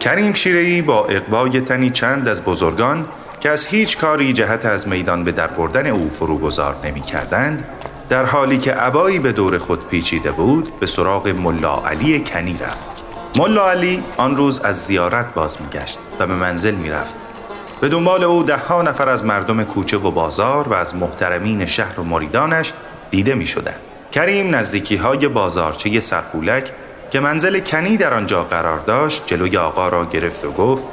کریم شیرهی با اقوای تنی چند از بزرگان که از هیچ کاری جهت از میدان به در بردن او فروگذار نمی کردند در حالی که عبایی به دور خود پیچیده بود به سراغ ملا علی کنی رفت ملا علی آن روز از زیارت باز میگشت و به منزل می‌رفت به دنبال او ده نفر از مردم کوچه و بازار و از محترمین شهر و مریدانش دیده می شدند. کریم نزدیکی های بازارچه سرپولک که منزل کنی در آنجا قرار داشت جلوی آقا را گرفت و گفت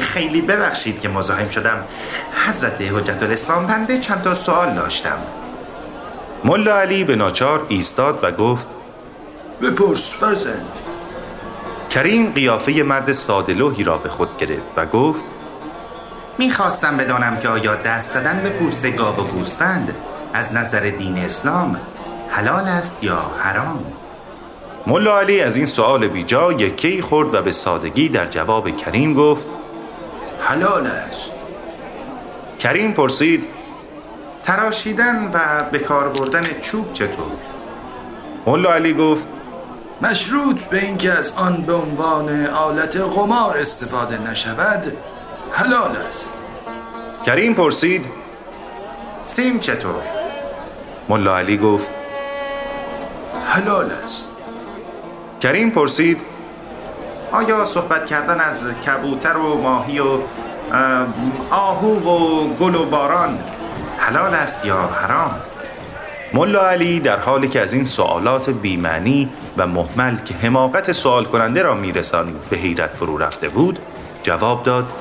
خیلی ببخشید که مزاحم شدم. حضرت حجت الاسلام بنده چند تا سوال داشتم. ملا علی به ناچار ایستاد و گفت بپرس فرزند. کریم قیافه مرد سادلوهی را به خود گرفت و گفت می‌خواستم بدانم که آیا دست زدن به پوست گاو و گوسفند از نظر دین اسلام حلال است یا حرام؟ ملا علی از این سوال بیجا یکی خورد و به سادگی در جواب کریم گفت حلال است. کریم پرسید تراشیدن و به کار بردن چوب چطور؟ ملا علی گفت مشروط به اینکه از آن به عنوان آلت قمار استفاده نشود حلال است. کریم پرسید سیم چطور؟ ملا علی گفت حلال است. کریم پرسید آیا صحبت کردن از کبوتر و ماهی و آهو و گل و باران حلال است یا حرام؟ ملا علی در حالی که از این سوالات بیمعنی و محمل که حماقت سوال کننده را میرسانید به حیرت فرو رفته بود جواب داد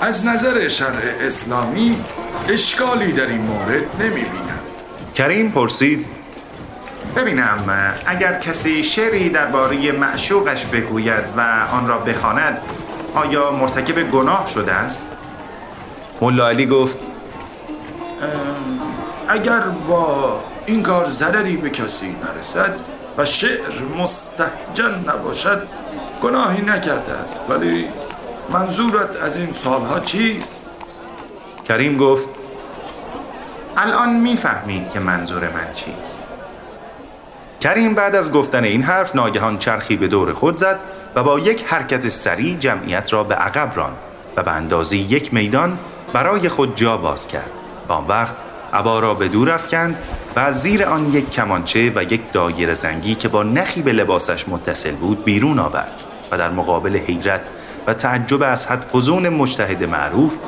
از نظر شرع اسلامی اشکالی در این مورد نمی بینم کریم پرسید ببینم اگر کسی شعری درباره معشوقش بگوید و آن را بخواند آیا مرتکب گناه شده است؟ ملا علی گفت اگر با این کار ضرری به کسی نرسد و شعر مستحجن نباشد گناهی نکرده است ولی منظورت از این سالها چیست؟ کریم گفت الان می‌فهمید که منظور من چیست. کریم بعد از گفتن این حرف ناگهان چرخی به دور خود زد و با یک حرکت سریع جمعیت را به عقب راند و به اندازی یک میدان برای خود جا باز کرد. و آن وقت عبا را به دور افکند و از زیر آن یک کمانچه و یک دایر زنگی که با نخی به لباسش متصل بود بیرون آورد و در مقابل حیرت و تعجب از حد فزون مجتهد معروف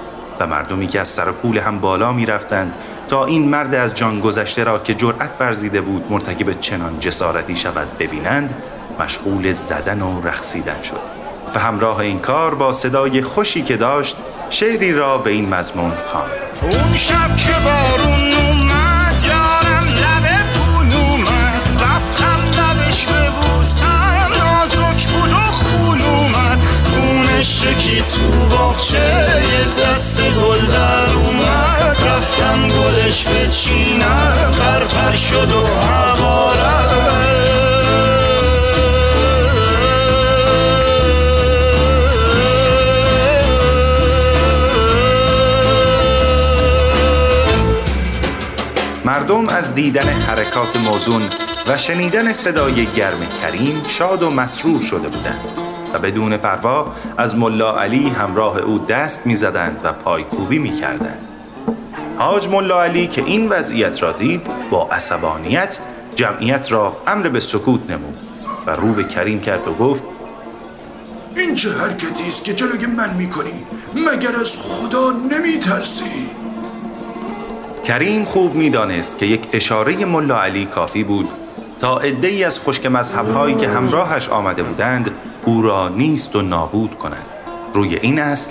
و مردمی که از سر هم بالا می رفتند تا این مرد از جان گذشته را که جرأت ورزیده بود مرتکب چنان جسارتی شود ببینند مشغول زدن و رقصیدن شد و همراه این کار با صدای خوشی که داشت شعری را به این مضمون خواند. اون شب که بارون اومد یارم لبه پول اومد رفتم لبش ببوسم نازک بود و خون اومد. اون شکی تو باغچه تر مردم از دیدن حرکات موزون و شنیدن صدای گرم کریم شاد و مسرور شده بودند و بدون پروا از ملا علی همراه او دست می‌زدند و پایکوبی می‌کردند. حاج ملا علی که این وضعیت را دید با عصبانیت جمعیت را امر به سکوت نمود و رو به کریم کرد و گفت این چه حرکتی است که جلوی من می‌کنی؟ مگر از خدا نمیترسی؟ کریم خوب می‌دانست که یک اشاره ملا علی کافی بود. تا ای از خشک مذهبهایی که همراهش آمده بودند او را نیست و نابود کنند روی این اصل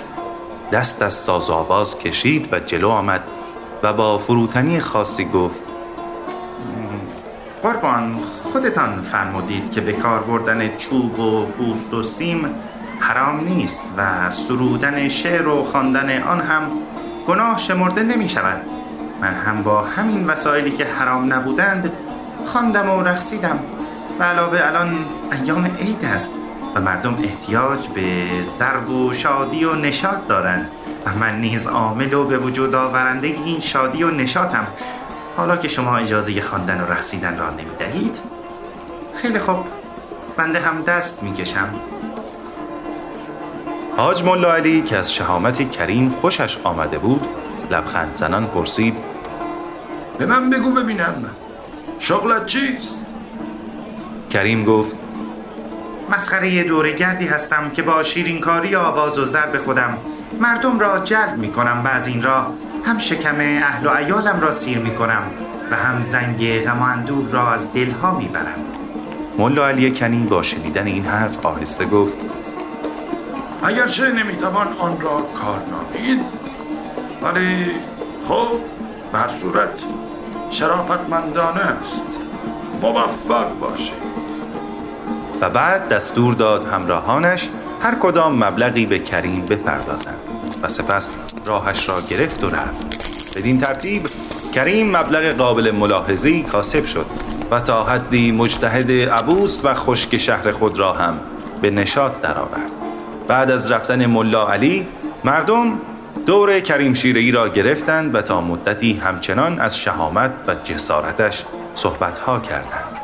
دست از ساز آواز کشید و جلو آمد. و با فروتنی خاصی گفت. قربان خودتان فرمودید که به کار بردن چوب و پوست و سیم حرام نیست و سرودن شعر و خواندن آن هم گناه شمرده نمی شود من هم با همین وسایلی که حرام نبودند خواندم و رقصیدم. و علاوه الان ایام عید است و مردم احتیاج به ضرب و شادی و نشاط دارند. و من نیز عامل و به وجود آورنده این شادی و نشاطم. حالا که شما اجازه خواندن و رقصیدن را نمی‌دهید خیلی خوب. بنده هم دست می‌کشم. حاج ملا علی که از شهامت کریم خوشش آمده بود لبخند زنان پرسید به من بگو ببینم شغلت چیست؟ کریم گفت مسخره دوره گردی هستم که با شیرینکاری آواز و ضرب خودم مردم را جلب می کنم و از این را هم شکم اهل و ایالم را سیر می کنم و هم زنگ غم و اندوه را از دلها می برم ملا علی کنی با شنیدن این حرف آهسته گفت اگرچه نمی‌توان آن را کار نامید. ولی خب بر صورت شرافتمندانه است. موفق باشید. و بعد دستور داد همراهانش هر کدام مبلغی به کریم بپردازند. و سپس راهش را گرفت و رفت. بدین ترتیب کریم مبلغ قابل ملاحظه‌ای کاسب شد و تا حدی مجتهد عبوس و خشک شهر خود را هم به نشاط درآورد. بعد از رفتن ملا علی مردم دور کریم شیرهی را گرفتند و تا مدتی همچنان از شهامت و جسارتش صحبتها کردند.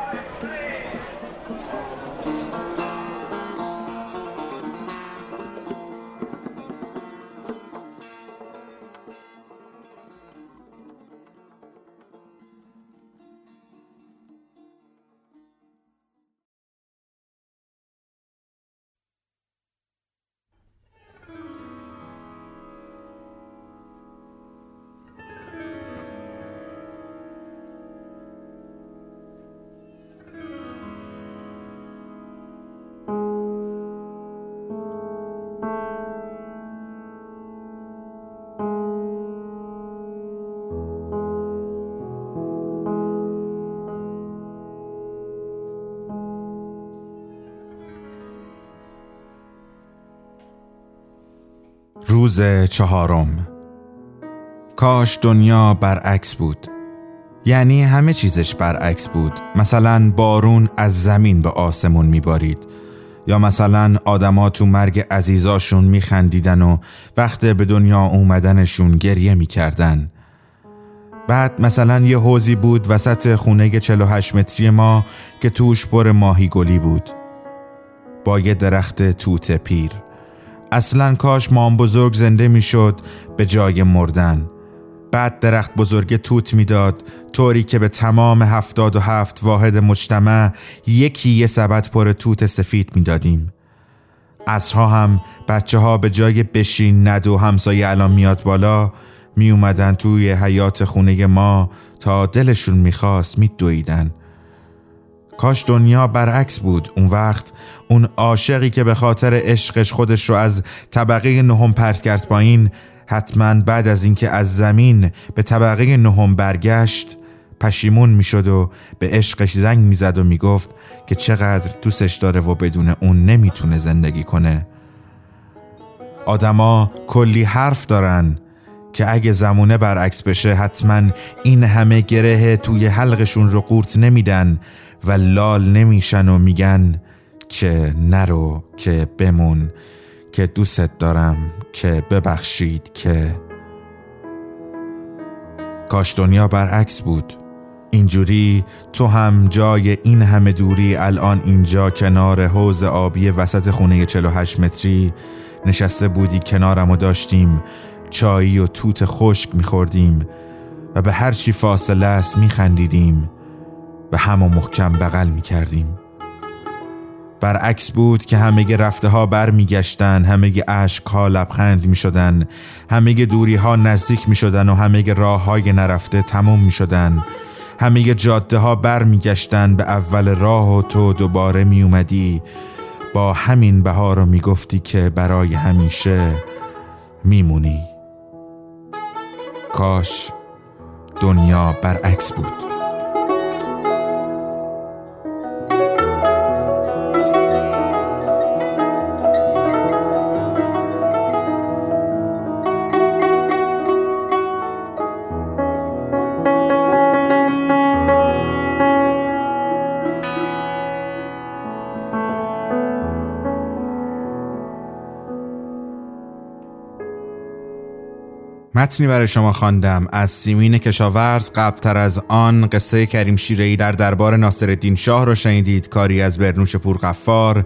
روز چهارم. کاش دنیا برعکس بود. یعنی همه چیزش برعکس بود. مثلا بارون از زمین به آسمون میبارید. یا مثلا آدما تو مرگ عزیزاشون میخندیدن و وقت به دنیا اومدنشون گریه می‌کردن. بعد مثلا یه حوزی بود وسط خونه 48 متری ما که توش پر ماهی گلی بود. با یه درخت توت پیر. اصلا کاش مام بزرگ زنده می‌شد به جای مردن. بعد درخت بزرگ توت می‌داد طوری که به تمام هفتاد و هفت واحد مجتمع یکی یه سبد پر توت سفید می‌دادیم. اصرها هم بچه ها به جای بشین ندو همسایه الان میاد بالا می اومدن توی حیات خونه ما تا دلشون می‌خواست میدویدن. کاش دنیا برعکس بود. اون وقت اون عاشقی که به خاطر عشقش خودش رو از طبقه نهم پرت کرد پایین حتما بعد از اینکه از زمین به طبقه نهم برگشت پشیمون می‌شد و به عشقش زنگ می‌زد و می‌گفت که چقدر دوستش داره و بدون اون نمی‌تونه زندگی کنه. آدما کلی حرف دارن که اگه زمونه برعکس بشه حتما این همه گره توی حلقشون رو قورت نمیدن. و لال نمیشن و میگن که نرو که بمون که دوست دارم که ببخشید که کاش دنیا برعکس بود. اینجوری تو هم جای این همه دوری الان اینجا کنار حوز آبی وسط خونه 48 متری نشسته بودی کنارم و داشتیم چایی و توت خشک میخوردیم و به هر چی فاصله است میخندیدیم. و همو محکم بغل می‌کردیم. برعکس بود که همه رفته ها بر میگشتن همه عشق ها لبخند می شدن همه دوری ها نزدیک می شدن و همه راه های نرفته تموم می شدن همه جاده ها بر میگشتن به اول راه و تو دوباره می اومدی با همین بهار رو می گفتی که برای همیشه میمونی. کاش دنیا برعکس بود. متنی برای شما خواندم. از سیمین کشاورز قبلتر از آن قصه کریم شیرهی در دربار ناصرالدین شاه را شنیدید. کاری از برنوش پورقفار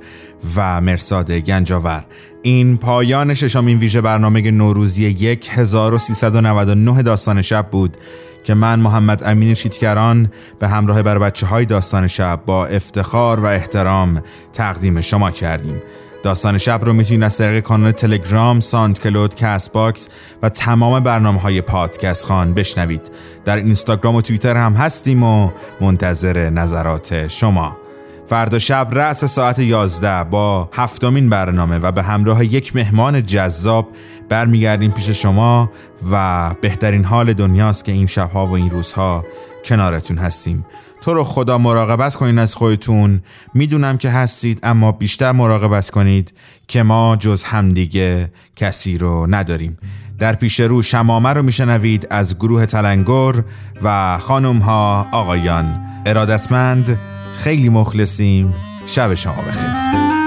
و مرساد گنجاور. این پایان ششمین ویژه برنامه نوروزی 1399 داستان شب بود که من محمد امین شیتکران به همراه بر بچه های داستان شب با افتخار و احترام تقدیم شما کردیم. داستان شب رو می‌تونید از طریق کانال تلگرام، SoundCloud، Castbox و تمام برنامه های پادکست خوان بشنوید. در اینستاگرام و توییتر هم هستیم و منتظر نظرات شما. فردا شب رأس ساعت 11 با هفتمین برنامه و به همراه یک مهمان جذاب برمیگردیم پیش شما و بهترین حال دنیاست که این شبها و این روزها کنارتون هستیم. تو رو خدا مراقبت کنین از خودتون. می‌دونم که هستید اما بیشتر مراقبت کنید که ما جز همدیگه کسی رو نداریم. در پیش رو شمامه رو میشنوید از گروه تلنگر و خانم ها آقایان. ارادتمند خیلی مخلصیم. شب شما بخیر.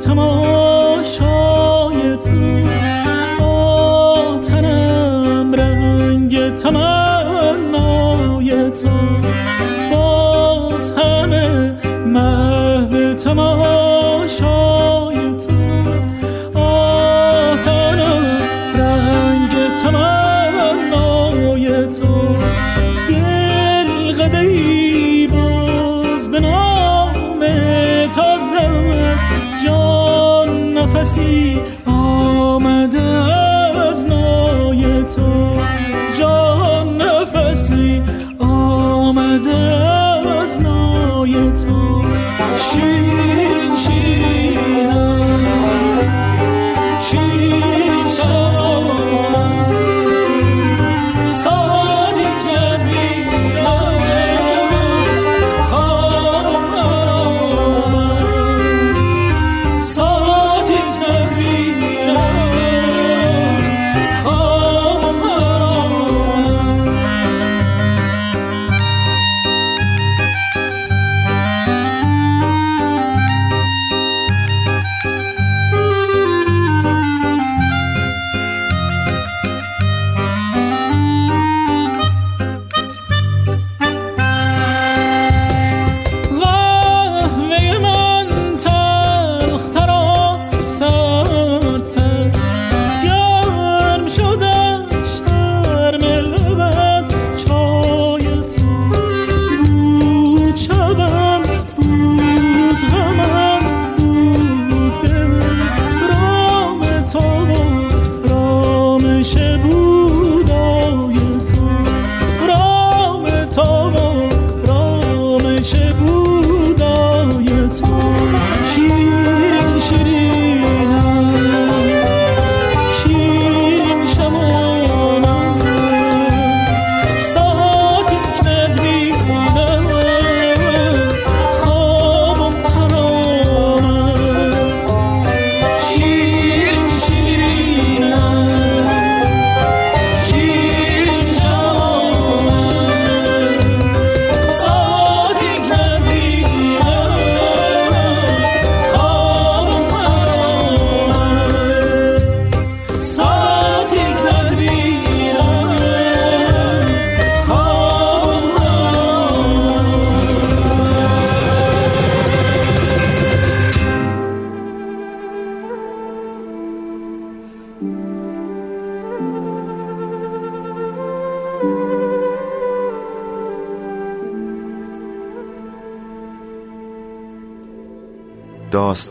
تماشای تو. آتنم رنگ تمنای تو. باز همه